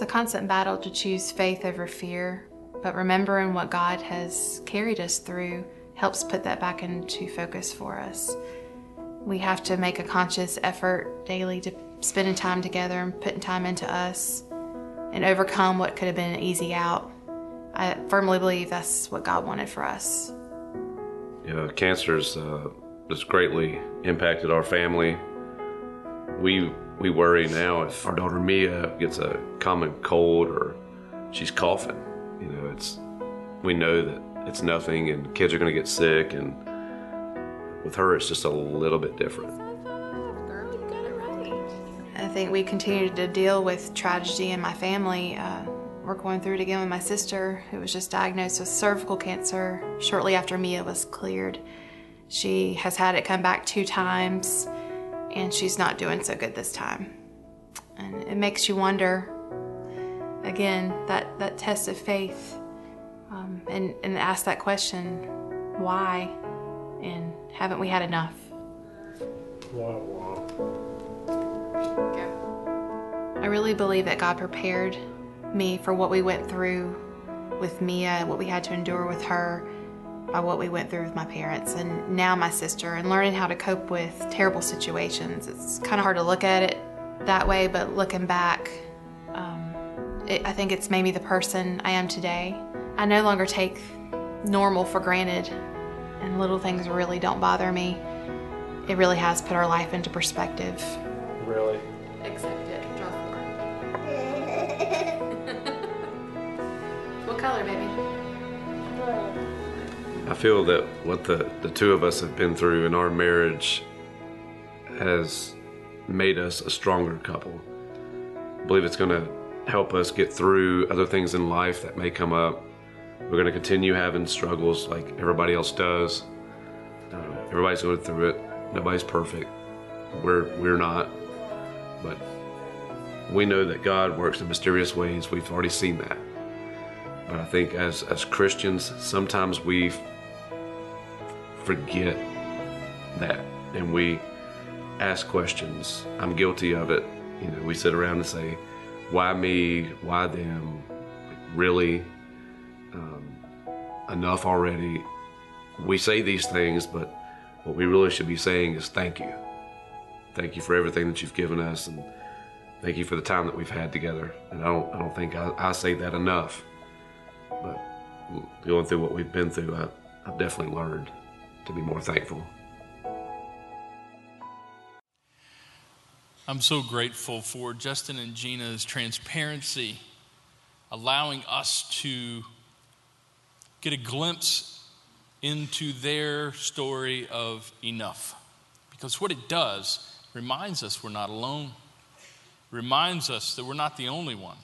It's a constant battle to choose faith over fear, but remembering what God has carried us through helps put that back into focus for us. We have to make a conscious effort daily to spending time together and putting time into us and overcome what could have been an easy out. I firmly believe that's what God wanted for us. Yeah, cancer's uh, has greatly impacted our family. We we worry now if our daughter Mia gets a common cold or she's coughing. You know, it's we know that it's nothing, and kids are going to get sick, and with her, it's just a little bit different. I think we continue to deal with tragedy in my family. Uh, we're going through it again with my sister, who was just diagnosed with cervical cancer shortly after Mia was cleared. She has had it come back two times, and she's not doing so good this time. And it makes you wonder, again, that, that test of faith, um, and, and ask that question why? And haven't we had enough? Wow, wow. I really believe that God prepared me for what we went through with Mia, what we had to endure with her, by what we went through with my parents, and now my sister, and learning how to cope with terrible situations. It's kind of hard to look at it that way, but looking back, um, it, I think it's made me the person I am today. I no longer take normal for granted, and little things really don't bother me. It really has put our life into perspective. Really? Accept it. Draw four. what color, baby? I feel that what the, the two of us have been through in our marriage has made us a stronger couple. I believe it's going to help us get through other things in life that may come up. We're going to continue having struggles like everybody else does. Everybody's going through it. Nobody's perfect. We're we're not, but we know that God works in mysterious ways. We've already seen that. But I think as as Christians, sometimes we forget that and we ask questions. I'm guilty of it. You know, we sit around and say, "Why me? Why them? Really? Um, enough already?" We say these things, but what we really should be saying is thank you. Thank you for everything that you've given us, and thank you for the time that we've had together. And I don't, I don't think I, I say that enough. But going through what we've been through, I, I've definitely learned to be more thankful. I'm so grateful for Justin and Gina's transparency, allowing us to get a glimpse into their story of enough. Because what it does reminds us we're not alone, reminds us that we're not the only one.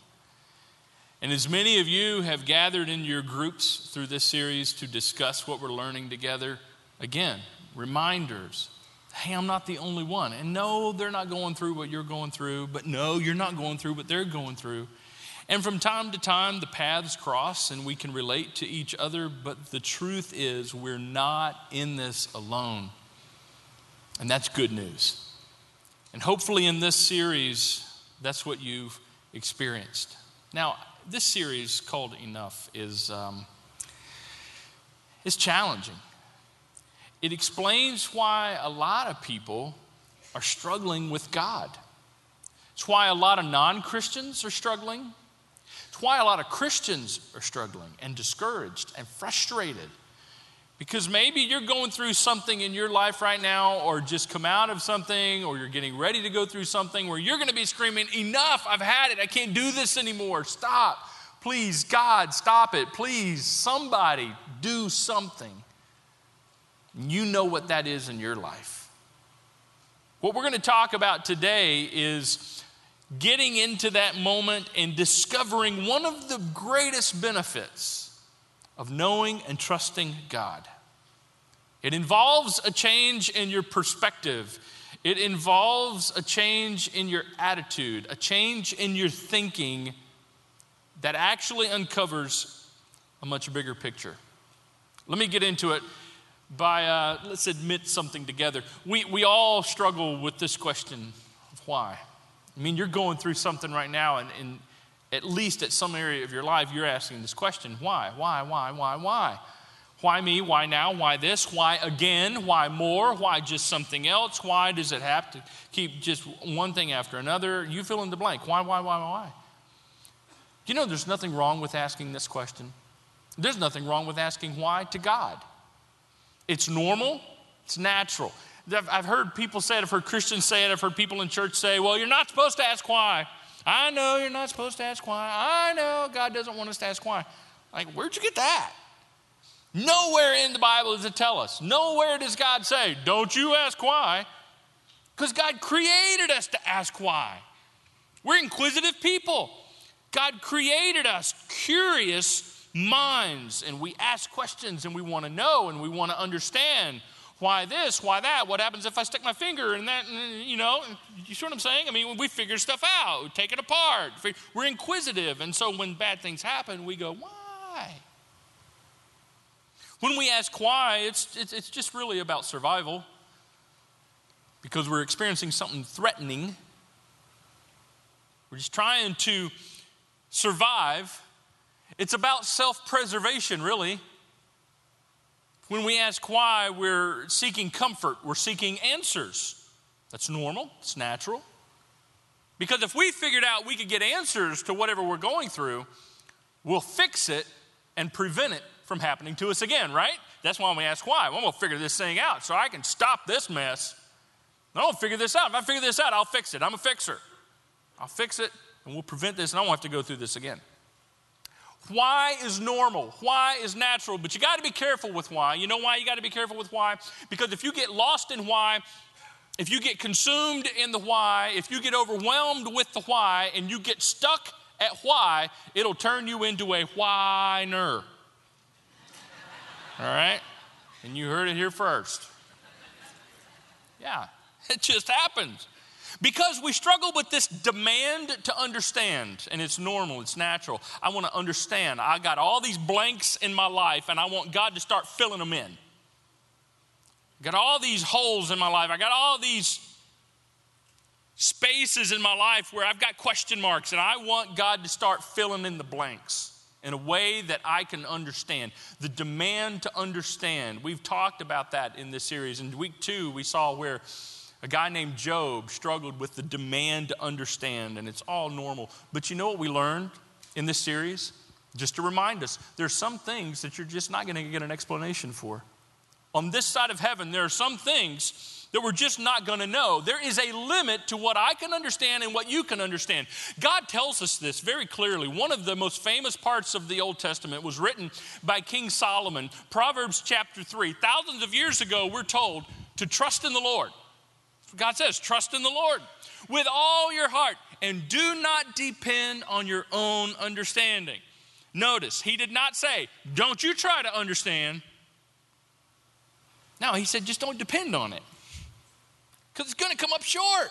And as many of you have gathered in your groups through this series to discuss what we're learning together, again, reminders hey, I'm not the only one. And no, they're not going through what you're going through, but no, you're not going through what they're going through. And from time to time, the paths cross and we can relate to each other, but the truth is, we're not in this alone. And that's good news. And hopefully, in this series, that's what you've experienced. Now, this series called Enough is, um, is challenging. It explains why a lot of people are struggling with God. It's why a lot of non Christians are struggling. It's why a lot of Christians are struggling and discouraged and frustrated. Because maybe you're going through something in your life right now, or just come out of something, or you're getting ready to go through something where you're going to be screaming, Enough, I've had it, I can't do this anymore, stop. Please, God, stop it. Please, somebody do something. You know what that is in your life. What we're going to talk about today is getting into that moment and discovering one of the greatest benefits of knowing and trusting God. It involves a change in your perspective. It involves a change in your attitude, a change in your thinking that actually uncovers a much bigger picture. Let me get into it by, uh, let's admit something together. We, we all struggle with this question of why. I mean, you're going through something right now, and, and at least at some area of your life, you're asking this question why, why, why, why, why? Why me? Why now? Why this? Why again? Why more? Why just something else? Why does it have to keep just one thing after another? You fill in the blank. Why, why, why, why? You know, there's nothing wrong with asking this question. There's nothing wrong with asking why to God. It's normal, it's natural. I've heard people say it, I've heard Christians say it, I've heard people in church say, well, you're not supposed to ask why. I know you're not supposed to ask why. I know God doesn't want us to ask why. Like, where'd you get that? Nowhere in the Bible does it tell us. Nowhere does God say, don't you ask why. Because God created us to ask why. We're inquisitive people. God created us curious minds, and we ask questions and we want to know and we want to understand why this, why that, what happens if I stick my finger in that, you know, you see what I'm saying? I mean, we figure stuff out, we take it apart. We're inquisitive, and so when bad things happen, we go, why? When we ask why, it's, it's, it's just really about survival because we're experiencing something threatening. We're just trying to survive. It's about self preservation, really. When we ask why, we're seeking comfort, we're seeking answers. That's normal, it's natural. Because if we figured out we could get answers to whatever we're going through, we'll fix it and prevent it from happening to us again, right? That's why we ask why. Well, I'm going to figure this thing out so I can stop this mess. I will figure this out. If I figure this out, I'll fix it. I'm a fixer. I'll fix it and we'll prevent this and I won't have to go through this again. Why is normal? Why is natural? But you got to be careful with why. You know why you got to be careful with why? Because if you get lost in why, if you get consumed in the why, if you get overwhelmed with the why, and you get stuck at why, it'll turn you into a whiner. All right? And you heard it here first. Yeah, it just happens. Because we struggle with this demand to understand, and it's normal, it's natural. I want to understand. I got all these blanks in my life, and I want God to start filling them in. I got all these holes in my life. I got all these spaces in my life where I've got question marks, and I want God to start filling in the blanks in a way that I can understand. The demand to understand. We've talked about that in this series. In week two, we saw where a guy named Job struggled with the demand to understand, and it's all normal. But you know what we learned in this series? Just to remind us, there's some things that you're just not going to get an explanation for. On this side of heaven, there are some things that we're just not going to know. There is a limit to what I can understand and what you can understand. God tells us this very clearly. One of the most famous parts of the Old Testament was written by King Solomon, Proverbs chapter 3. Thousands of years ago, we're told to trust in the Lord God says, trust in the Lord with all your heart and do not depend on your own understanding. Notice, he did not say, don't you try to understand. No, he said, just don't depend on it because it's going to come up short.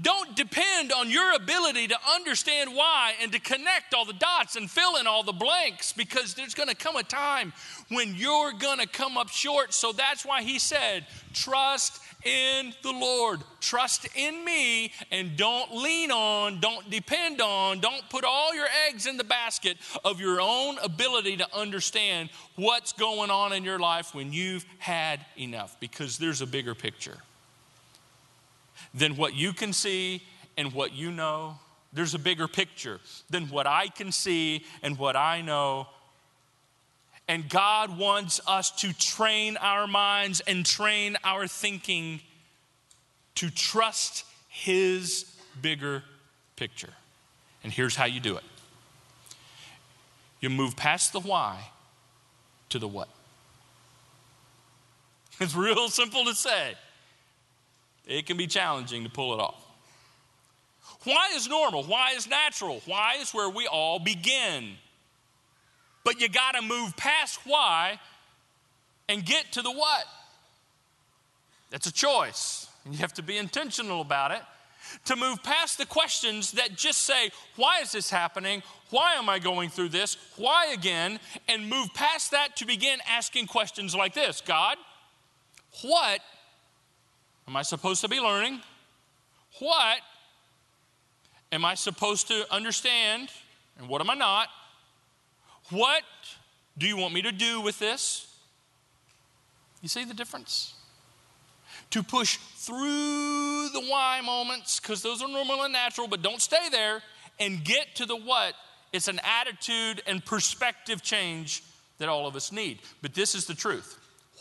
Don't depend on your ability to understand why and to connect all the dots and fill in all the blanks because there's going to come a time when you're going to come up short. So that's why he said, trust in the Lord. Trust in me and don't lean on, don't depend on, don't put all your eggs in the basket of your own ability to understand what's going on in your life when you've had enough because there's a bigger picture than what you can see and what you know. There's a bigger picture than what I can see and what I know and God wants us to train our minds and train our thinking to trust His bigger picture. And here's how you do it you move past the why to the what. It's real simple to say, it can be challenging to pull it off. Why is normal? Why is natural? Why is where we all begin? But you got to move past why and get to the what. That's a choice. And you have to be intentional about it. To move past the questions that just say, Why is this happening? Why am I going through this? Why again? And move past that to begin asking questions like this God, what am I supposed to be learning? What am I supposed to understand and what am I not? What do you want me to do with this? You see the difference? To push through the why moments, because those are normal and natural, but don't stay there, and get to the what. It's an attitude and perspective change that all of us need. But this is the truth.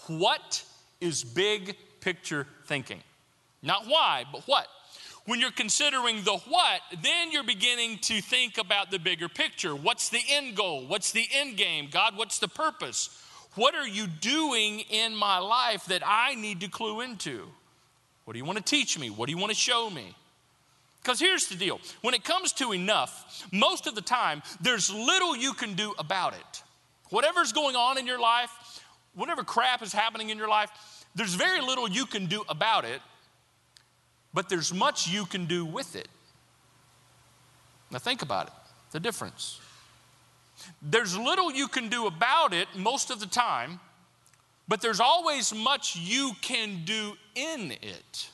What is big picture thinking? Not why, but what? When you're considering the what, then you're beginning to think about the bigger picture. What's the end goal? What's the end game? God, what's the purpose? What are you doing in my life that I need to clue into? What do you want to teach me? What do you want to show me? Because here's the deal when it comes to enough, most of the time, there's little you can do about it. Whatever's going on in your life, whatever crap is happening in your life, there's very little you can do about it but there's much you can do with it. Now, think about it the difference. There's little you can do about it most of the time, but there's always much you can do in it.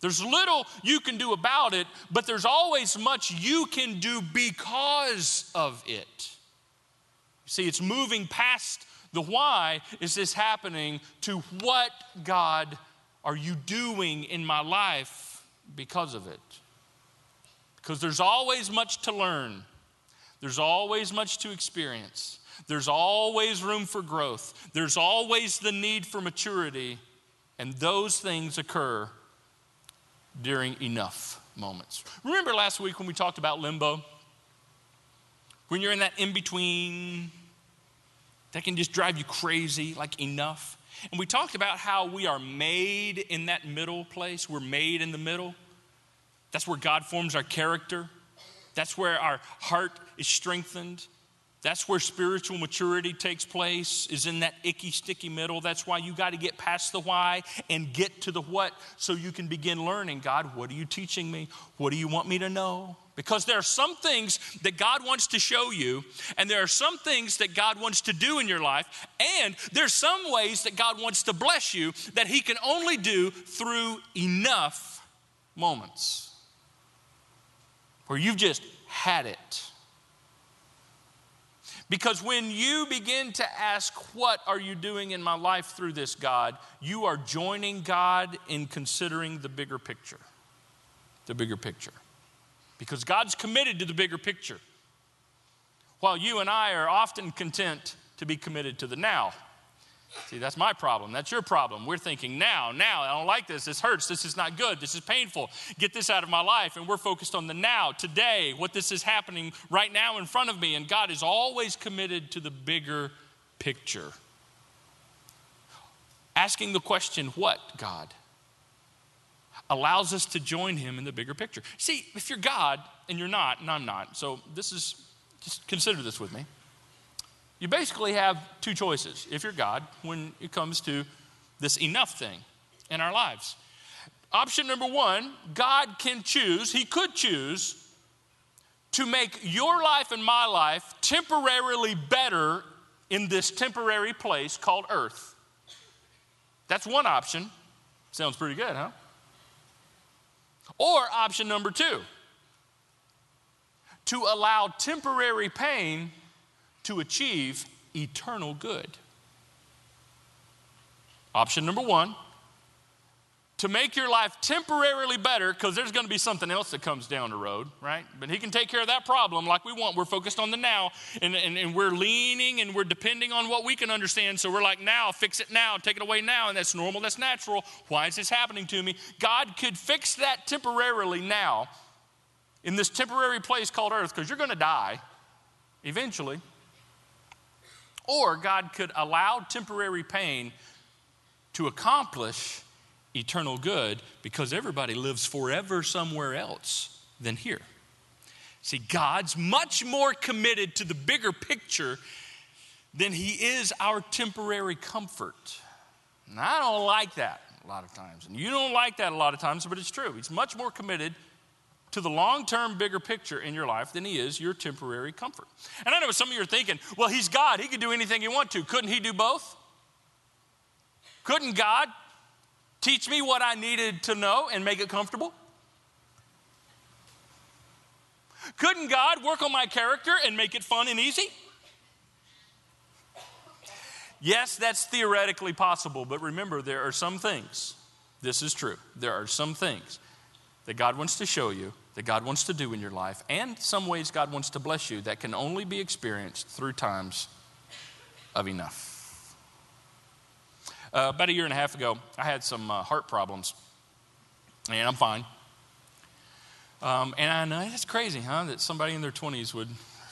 There's little you can do about it, but there's always much you can do because of it. See, it's moving past the why is this happening to what God are you doing in my life because of it? Because there's always much to learn, there's always much to experience, there's always room for growth, there's always the need for maturity, and those things occur during enough moments. Remember last week when we talked about limbo? When you're in that in between, that can just drive you crazy, like enough. And we talked about how we are made in that middle place. We're made in the middle. That's where God forms our character. That's where our heart is strengthened. That's where spiritual maturity takes place, is in that icky, sticky middle. That's why you got to get past the why and get to the what so you can begin learning God, what are you teaching me? What do you want me to know? Because there are some things that God wants to show you, and there are some things that God wants to do in your life, and there's some ways that God wants to bless you that He can only do through enough moments where you've just had it. Because when you begin to ask, What are you doing in my life through this, God? you are joining God in considering the bigger picture. The bigger picture. Because God's committed to the bigger picture. While you and I are often content to be committed to the now. See, that's my problem. That's your problem. We're thinking now, now, I don't like this. This hurts. This is not good. This is painful. Get this out of my life. And we're focused on the now, today, what this is happening right now in front of me. And God is always committed to the bigger picture. Asking the question, what, God? allows us to join him in the bigger picture. See, if you're God, and you're not, and I'm not, so this is, just consider this with me you basically have two choices if you're God when it comes to this enough thing in our lives. Option number one God can choose, He could choose to make your life and my life temporarily better in this temporary place called earth. That's one option. Sounds pretty good, huh? Or option number two to allow temporary pain to achieve eternal good. Option number one to make your life temporarily better because there's going to be something else that comes down the road, right? But he can take care of that problem like we want. We're focused on the now and, and, and we're leaning and we're depending on what we can understand. So we're like, now, fix it now, take it away now. And that's normal, that's natural. Why is this happening to me? God could fix that temporarily now in this temporary place called earth because you're going to die eventually. Or God could allow temporary pain to accomplish eternal good because everybody lives forever somewhere else than here. See, God's much more committed to the bigger picture than He is our temporary comfort. And I don't like that a lot of times. And you don't like that a lot of times, but it's true. He's much more committed to the long term, bigger picture in your life than he is your temporary comfort. And I know some of you are thinking, well, he's God. He could do anything he wants to. Couldn't he do both? Couldn't God teach me what I needed to know and make it comfortable? Couldn't God work on my character and make it fun and easy? Yes, that's theoretically possible, but remember, there are some things, this is true, there are some things that God wants to show you, that God wants to do in your life, and some ways God wants to bless you that can only be experienced through times of enough. Uh, about a year and a half ago, I had some uh, heart problems, and I'm fine. Um, and I know it's crazy, huh, that somebody in their 20s would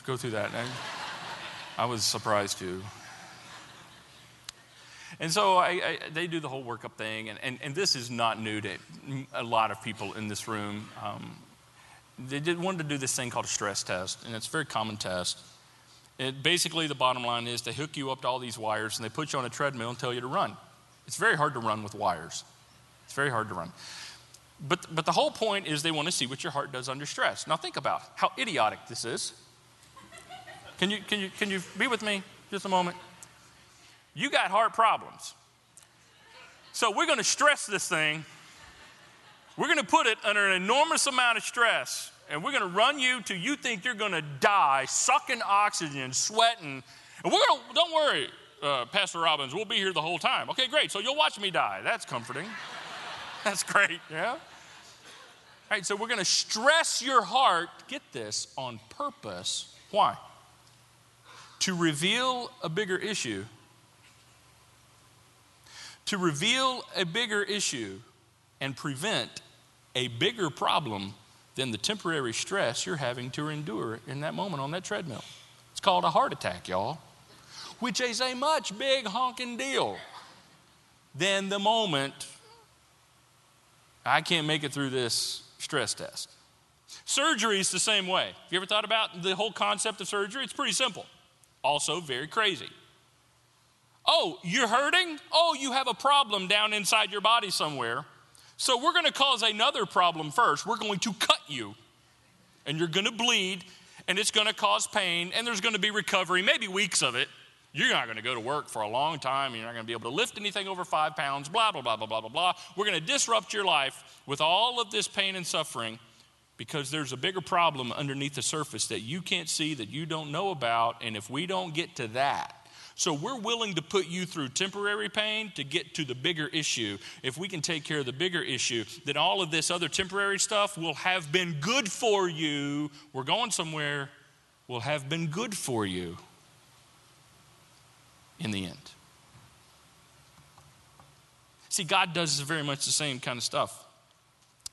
go through that. I, I was surprised too. And so I, I, they do the whole workup thing, and, and, and, this is not new to a lot of people in this room. Um, they did wanted to do this thing called a stress test, and it's a very common test. It, basically, the bottom line is they hook you up to all these wires and they put you on a treadmill and tell you to run. It's very hard to run with wires. It's very hard to run. But, but the whole point is they want to see what your heart does under stress. Now, think about how idiotic this is. Can you, can you, can you be with me just a moment? you got heart problems. So we're going to stress this thing. We're going to put it under an enormous amount of stress, and we're going to run you till you think you're going to die, sucking oxygen, sweating. And we're going to, don't worry, uh, Pastor Robbins, we'll be here the whole time. Okay, great. So you'll watch me die. That's comforting. That's great, yeah? All right, so we're going to stress your heart, get this, on purpose. Why? To reveal a bigger issue to reveal a bigger issue and prevent a bigger problem than the temporary stress you're having to endure in that moment on that treadmill. It's called a heart attack, y'all, which is a much big honking deal than the moment I can't make it through this stress test. Surgery is the same way. Have you ever thought about the whole concept of surgery? It's pretty simple, also very crazy. Oh, you're hurting? Oh, you have a problem down inside your body somewhere. So we're going to cause another problem first. We're going to cut you, and you're going to bleed, and it's going to cause pain, and there's going to be recovery, maybe weeks of it. You're not going to go to work for a long time. You're not going to be able to lift anything over five pounds, blah, blah, blah, blah, blah, blah, blah. We're going to disrupt your life with all of this pain and suffering because there's a bigger problem underneath the surface that you can't see, that you don't know about. And if we don't get to that, so we're willing to put you through temporary pain to get to the bigger issue. If we can take care of the bigger issue, then all of this other temporary stuff will have been good for you. We're going somewhere, will have been good for you in the end. See, God does very much the same kind of stuff.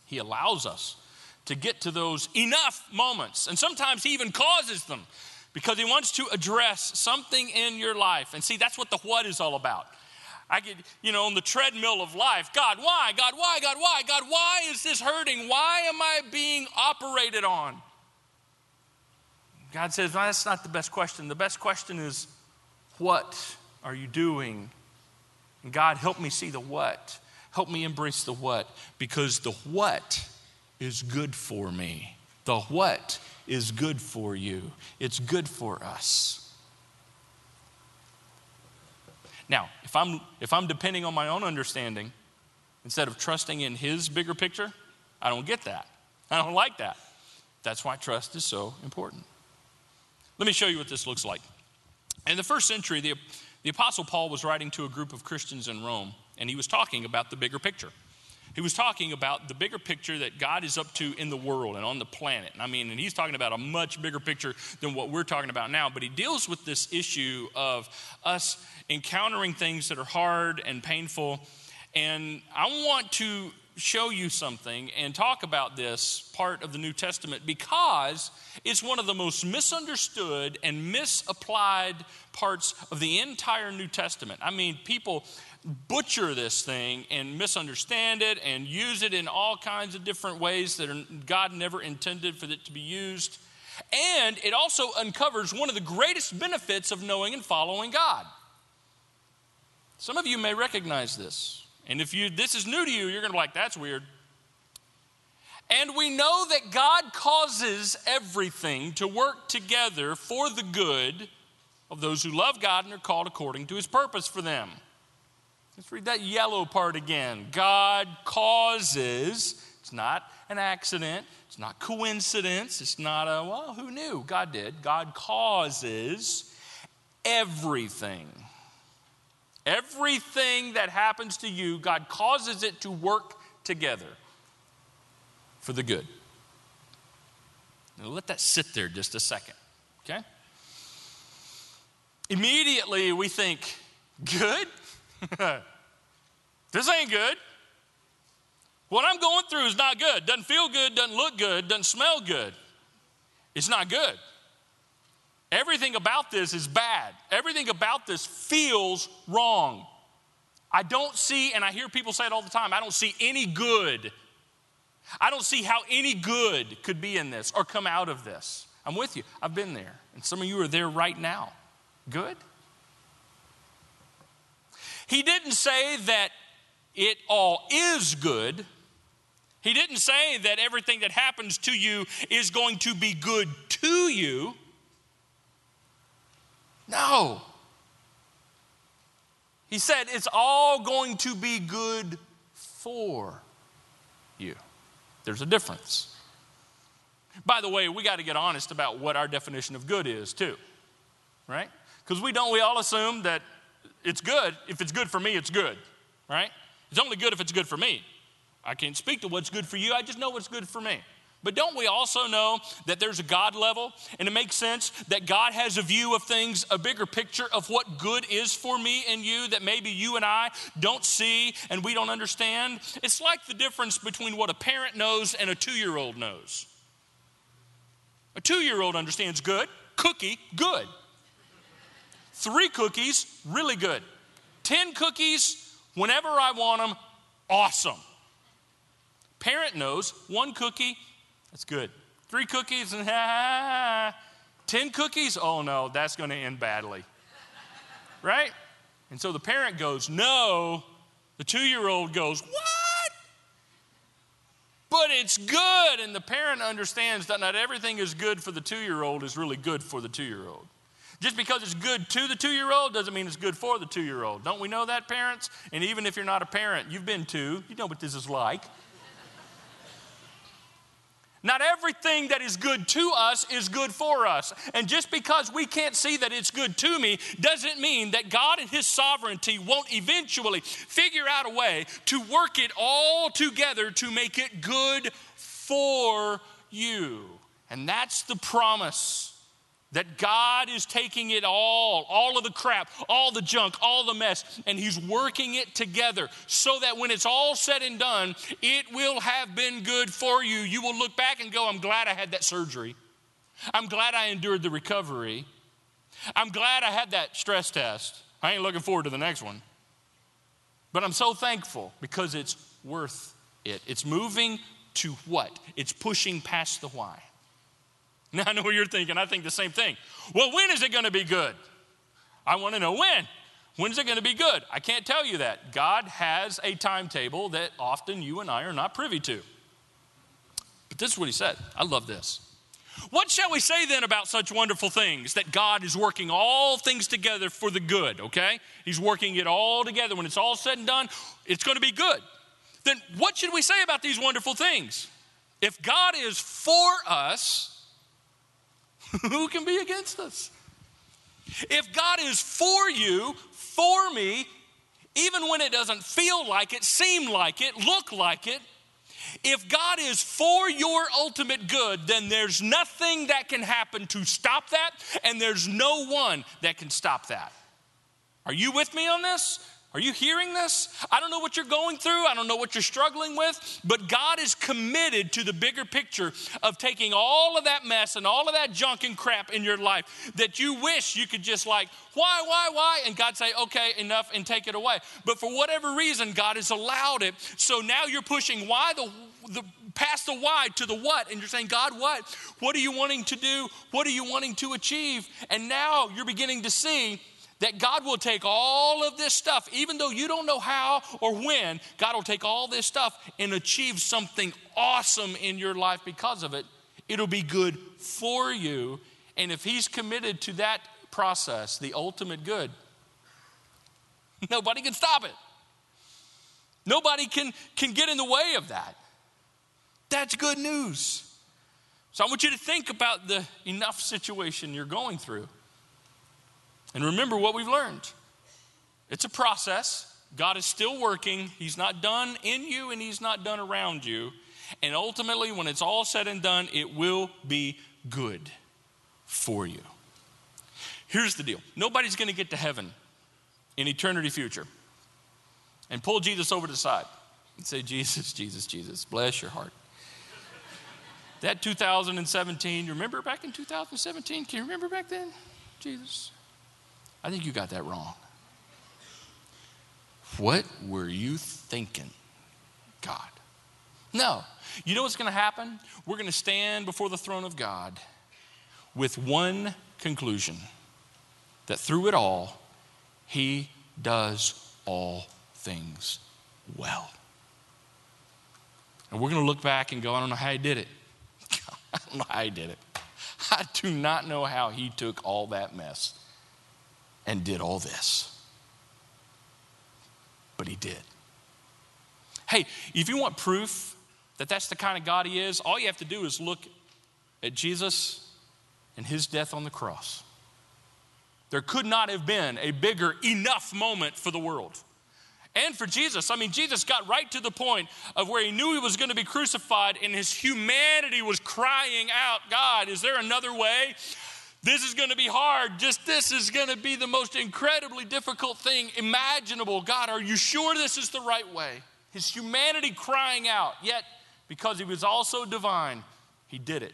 He allows us to get to those enough moments, and sometimes He even causes them because he wants to address something in your life. And see, that's what the what is all about. I get, you know, on the treadmill of life. God, why? God, why? God, why? God, why is this hurting? Why am I being operated on? God says, well, that's not the best question. The best question is, what are you doing? And God, help me see the what. Help me embrace the what, because the what is good for me. The what is good for you, it's good for us. Now, if I'm, if I'm depending on my own understanding instead of trusting in His bigger picture, I don't get that. I don't like that. That's why trust is so important. Let me show you what this looks like. In the first century, the, the Apostle Paul was writing to a group of Christians in Rome, and he was talking about the bigger picture. He was talking about the bigger picture that God is up to in the world and on the planet. I mean, and he's talking about a much bigger picture than what we're talking about now, but he deals with this issue of us encountering things that are hard and painful. And I want to show you something and talk about this part of the New Testament because it's one of the most misunderstood and misapplied parts of the entire New Testament. I mean, people butcher this thing and misunderstand it and use it in all kinds of different ways that are, God never intended for it to be used. And it also uncovers one of the greatest benefits of knowing and following God. Some of you may recognize this. And if you this is new to you, you're going to be like, that's weird. And we know that God causes everything to work together for the good of those who love God and are called according to his purpose for them. Let's read that yellow part again. God causes, it's not an accident. It's not coincidence. It's not a, well, who knew? God did. God causes everything. Everything that happens to you, God causes it to work together for the good. Now let that sit there just a second, okay? Immediately we think, good? this ain't good. What I'm going through is not good. Doesn't feel good, doesn't look good, doesn't smell good. It's not good. Everything about this is bad. Everything about this feels wrong. I don't see, and I hear people say it all the time, I don't see any good. I don't see how any good could be in this or come out of this. I'm with you. I've been there. And some of you are there right now. Good? He didn't say that it all is good. He didn't say that everything that happens to you is going to be good to you. No. He said it's all going to be good for you. There's a difference. By the way, we got to get honest about what our definition of good is, too. Right? Because we don't, we all assume that it's good. If it's good for me, it's good. Right? It's only good if it's good for me. I can't speak to what's good for you, I just know what's good for me. But don't we also know that there's a God level? And it makes sense that God has a view of things, a bigger picture of what good is for me and you that maybe you and I don't see and we don't understand. It's like the difference between what a parent knows and a two year old knows. A two year old understands good, cookie, good. Three cookies, really good. Ten cookies, whenever I want them, awesome. Parent knows one cookie, that's good. Three cookies, and ten cookies, oh no, that's going to end badly. right? And so the parent goes, no. The two year old goes, what? But it's good. And the parent understands that not everything is good for the two year old is really good for the two year old. Just because it's good to the two year old doesn't mean it's good for the two year old. Don't we know that, parents? And even if you're not a parent, you've been two, you know what this is like. Not everything that is good to us is good for us. And just because we can't see that it's good to me doesn't mean that God in His sovereignty won't eventually figure out a way to work it all together to make it good for you. And that's the promise that God is taking it all, all of the crap, all the junk, all the mess, and He's working it together so that when it's all said and done, it will have been good for you. You will look back and go, I'm glad I had that surgery. I'm glad I endured the recovery. I'm glad I had that stress test. I ain't looking forward to the next one. But I'm so thankful because it's worth it. It's moving to what? It's pushing past the why. Now, I know what you're thinking. I think the same thing. Well, when is it going to be good? I want to know when. When's it going to be good? I can't tell you that. God has a timetable that often you and I are not privy to. But this is what he said. I love this. What shall we say then about such wonderful things? That God is working all things together for the good, okay? He's working it all together. When it's all said and done, it's going to be good. Then what should we say about these wonderful things? If God is for us, Who can be against us? If God is for you, for me, even when it doesn't feel like it, seem like it, look like it, if God is for your ultimate good, then there's nothing that can happen to stop that, and there's no one that can stop that. Are you with me on this? Are you hearing this? I don't know what you're going through. I don't know what you're struggling with, but God is committed to the bigger picture of taking all of that mess and all of that junk and crap in your life that you wish you could just like, why, why, why? And God say, okay, enough, and take it away. But for whatever reason, God has allowed it. So now you're pushing why the, the past the why to the what, and you're saying, God, what? What are you wanting to do? What are you wanting to achieve? And now you're beginning to see that God will take all of this stuff, even though you don't know how or when, God will take all this stuff and achieve something awesome in your life because of it. It'll be good for you. And if He's committed to that process, the ultimate good, nobody can stop it. Nobody can, can get in the way of that. That's good news. So I want you to think about the enough situation you're going through. And remember what we've learned it's a process. God is still working. He's not done in you and He's not done around you. And ultimately, when it's all said and done, it will be good for you. Here's the deal nobody's going to get to heaven in eternity future and pull Jesus over to the side and say, Jesus, Jesus, Jesus, bless your heart. That 2017, you remember back in 2017? Can you remember back then? Jesus, I think you got that wrong. What were you thinking, God? No. You know what's going to happen? We're going to stand before the throne of God with one conclusion that through it all, He does all things well. And we're going to look back and go, I don't know how He did it. I don't know how He did it. I do not know how He took all that mess and did all this. But He did. Hey, if you want proof that that's the kind of God He is, all you have to do is look at Jesus and His death on the cross. There could not have been a bigger enough moment for the world. And for Jesus, I mean, Jesus got right to the point of where he knew he was going to be crucified, and his humanity was crying out, God, is there another way? This is going to be hard. Just this is going to be the most incredibly difficult thing imaginable. God, are you sure this is the right way? His humanity crying out, yet because he was also divine, he did it.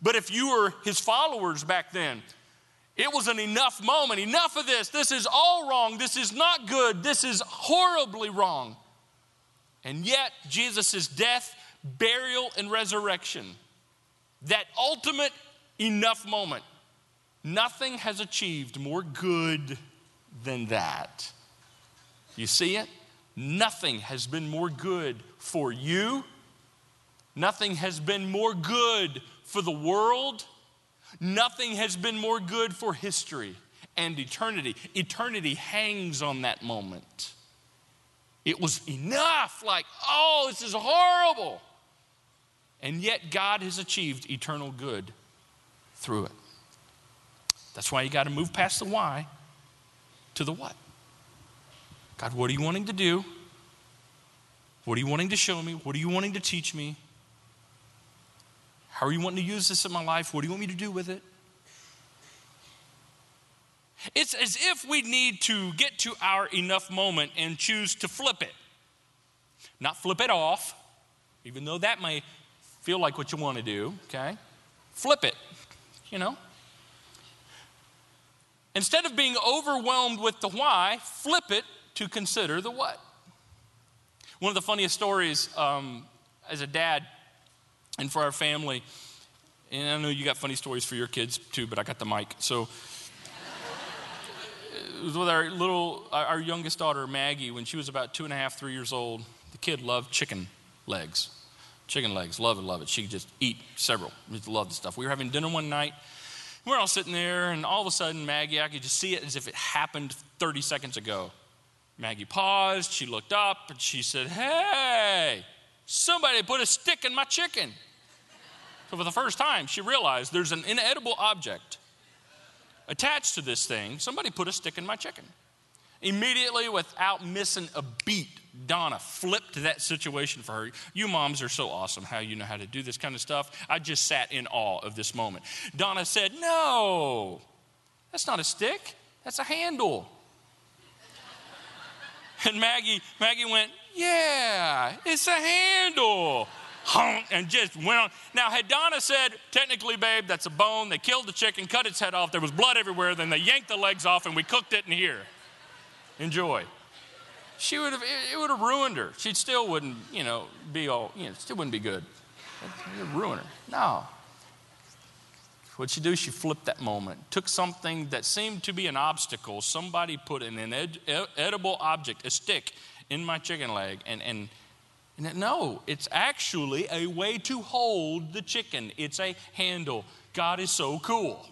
But if you were his followers back then, it was an enough moment. Enough of this. This is all wrong. This is not good. This is horribly wrong. And yet, Jesus' death, burial, and resurrection, that ultimate enough moment, nothing has achieved more good than that. You see it? Nothing has been more good for you. Nothing has been more good for the world Nothing has been more good for history and eternity. Eternity hangs on that moment. It was enough, like, oh, this is horrible. And yet, God has achieved eternal good through it. That's why you got to move past the why to the what. God, what are you wanting to do? What are you wanting to show me? What are you wanting to teach me? How are you wanting to use this in my life? What do you want me to do with it? It's as if we need to get to our enough moment and choose to flip it. Not flip it off, even though that may feel like what you want to do, okay? Flip it, you know? Instead of being overwhelmed with the why, flip it to consider the what. One of the funniest stories um, as a dad, and for our family. And I know you got funny stories for your kids too, but I got the mic. So it was with our little, our youngest daughter, Maggie, when she was about two and a half, three years old. The kid loved chicken legs. Chicken legs, love it, love it. She could just eat several. We loved the stuff. We were having dinner one night. We're all sitting there, and all of a sudden, Maggie, I could just see it as if it happened 30 seconds ago. Maggie paused, she looked up, and she said, Hey, Somebody put a stick in my chicken. So for the first time, she realized there's an inedible object attached to this thing. Somebody put a stick in my chicken. Immediately, without missing a beat, Donna flipped that situation for her. You moms are so awesome how you know how to do this kind of stuff. I just sat in awe of this moment. Donna said, No, that's not a stick, that's a handle. And Maggie, Maggie went, yeah, it's a handle. And just went on. Now, had Donna said, technically, babe, that's a bone, they killed the chicken, cut its head off, there was blood everywhere, then they yanked the legs off, and we cooked it in here. Enjoy. She would have, it, would have ruined her. She still wouldn't, you know, be all, you know, still wouldn't be good. It would ruin her. No. What'd she do? She flipped that moment. Took something that seemed to be an obstacle. Somebody put an ed- edible object, a stick, in my chicken leg. And, and, and no, it's actually a way to hold the chicken, it's a handle. God is so cool,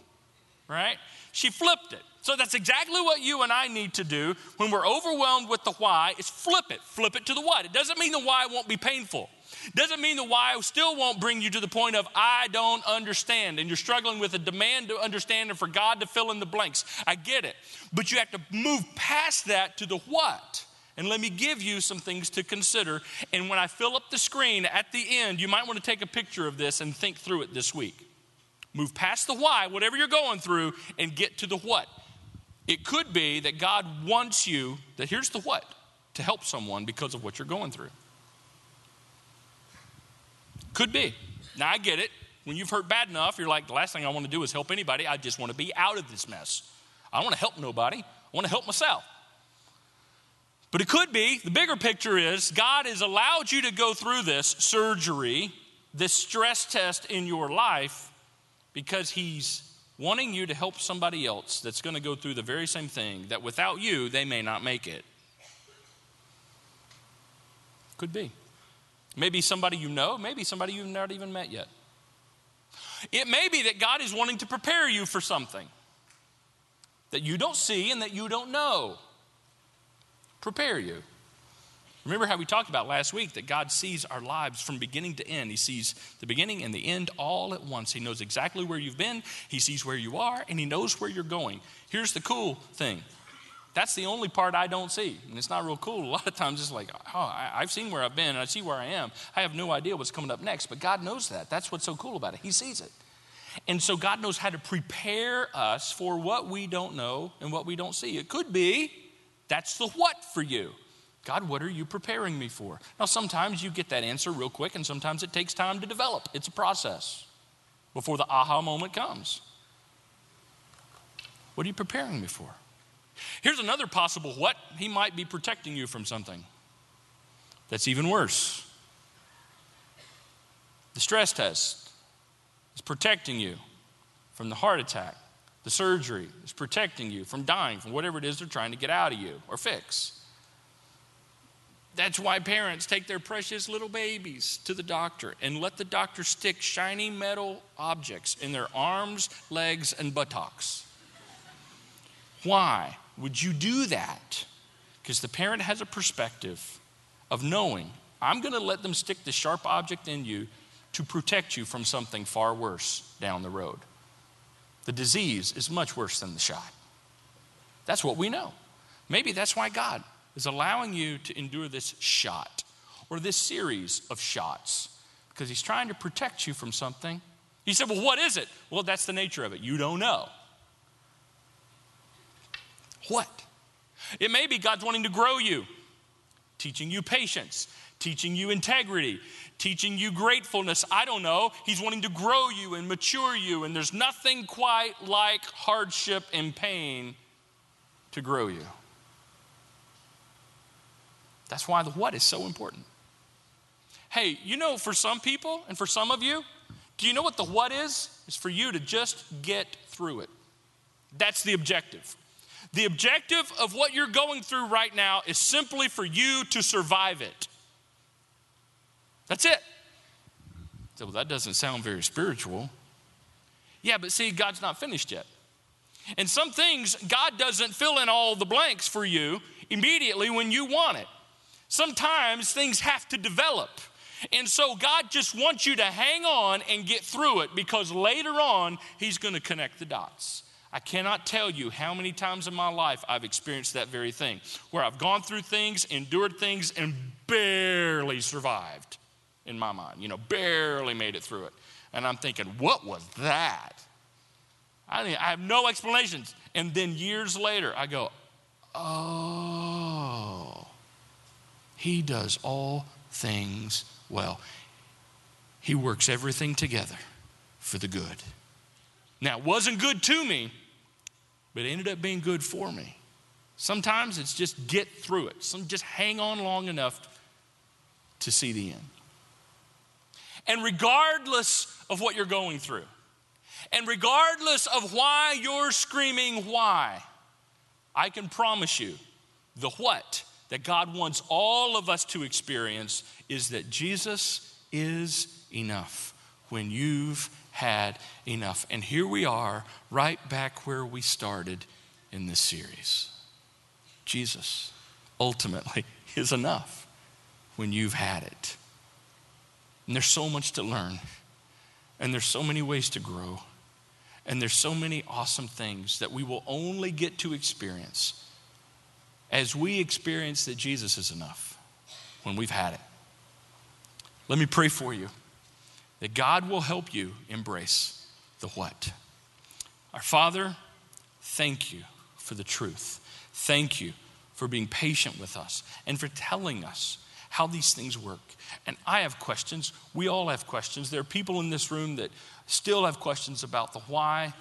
right? She flipped it. So that's exactly what you and I need to do when we're overwhelmed with the why is flip it. Flip it to the what. It doesn't mean the why won't be painful. It Doesn't mean the why still won't bring you to the point of, I don't understand, and you're struggling with a demand to understand and for God to fill in the blanks. I get it. But you have to move past that to the what. And let me give you some things to consider. And when I fill up the screen at the end, you might want to take a picture of this and think through it this week. Move past the why, whatever you're going through, and get to the what. It could be that God wants you, that here's the what, to help someone because of what you're going through. Could be. Now, I get it. When you've hurt bad enough, you're like, the last thing I want to do is help anybody. I just want to be out of this mess. I don't want to help nobody. I want to help myself. But it could be, the bigger picture is God has allowed you to go through this surgery, this stress test in your life, because He's wanting you to help somebody else that's going to go through the very same thing that without you, they may not make it. Could be. Maybe somebody you know, maybe somebody you've not even met yet. It may be that God is wanting to prepare you for something that you don't see and that you don't know. Prepare you. Remember how we talked about last week that God sees our lives from beginning to end. He sees the beginning and the end all at once. He knows exactly where you've been, He sees where you are, and He knows where you're going. Here's the cool thing that's the only part I don't see. And it's not real cool. A lot of times it's like, oh, I, have seen where I've been and I see where I am. I have no idea what's coming up next. But God knows that. That's what's so cool about it. He sees it. And so God knows how to prepare us for what we don't know and what we don't see. It could be that's the what for you. God, what are you preparing me for? Now, sometimes you get that answer real quick, and sometimes it takes time to develop. It's a process before the aha moment comes. What are you preparing me for? Here's another possible what he might be protecting you from something that's even worse. The stress test is protecting you from the heart attack. The surgery is protecting you from dying from whatever it is they're trying to get out of you or fix. That's why parents take their precious little babies to the doctor and let the doctor stick shiny metal objects in their arms, legs, and buttocks. Why? Would you do that? Because the parent has a perspective of knowing I'm going to let them stick the sharp object in you to protect you from something far worse down the road. The disease is much worse than the shot. That's what we know. Maybe that's why God is allowing you to endure this shot or this series of shots because He's trying to protect you from something. He said, Well, what is it? Well, that's the nature of it. You don't know. What? It may be God's wanting to grow you, teaching you patience, teaching you integrity, teaching you gratefulness. I don't know. He's wanting to grow you and mature you, and there's nothing quite like hardship and pain to grow you. That's why the what is so important. Hey, you know, for some people and for some of you, do you know what the what is? Is for you to just get through it. That's the objective. The objective of what you're going through right now is simply for you to survive it. That's it. So, well, that doesn't sound very spiritual. Yeah, but see, God's not finished yet. And some things, God doesn't fill in all the blanks for you immediately when you want it. Sometimes things have to develop. And so God just wants you to hang on and get through it because later on, He's going to connect the dots. I cannot tell you how many times in my life I've experienced that very thing, where I've gone through things, endured things, and barely survived in my mind. You know, barely made it through it. And I'm thinking, what was that? I, mean, I have no explanations. And then years later, I go, oh, he does all things well. He works everything together for the good. Now, it wasn't good to me, but it ended up being good for me. Sometimes it's just get through it. Some just hang on long enough to see the end. And regardless of what you're going through, and regardless of why you're screaming why, I can promise you the what that God wants all of us to experience is that Jesus is enough when you've had enough. And here we are, right back where we started in this series. Jesus ultimately is enough when you've had it. And there's so much to learn. And there's so many ways to grow. And there's so many awesome things that we will only get to experience as we experience that Jesus is enough when we've had it. Let me pray for you that God will help you embrace the what. Our Father, thank you for the truth. Thank you for being patient with us and for telling us how these things work. And I have questions. We all have questions. There are people in this room that still have questions about the why.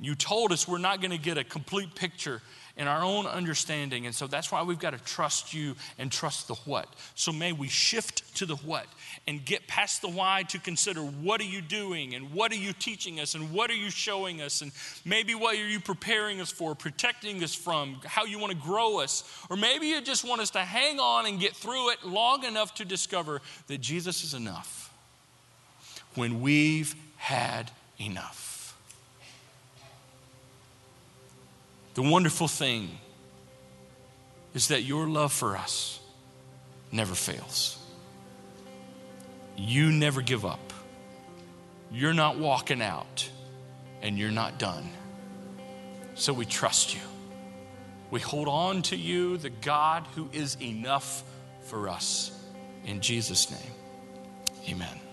You told us we're not going to get a complete picture in our own understanding. And so that's why we've got to trust you and trust the what. So may we shift to the what and get past the why to consider what are you doing and what are you teaching us and what are you showing us and maybe what are you preparing us for, protecting us from, how you want to grow us. Or maybe you just want us to hang on and get through it long enough to discover that Jesus is enough when we've had enough. The wonderful thing is that your love for us never fails. You never give up. You're not walking out and you're not done. So we trust you. We hold on to you, the God who is enough for us. In Jesus' name, amen.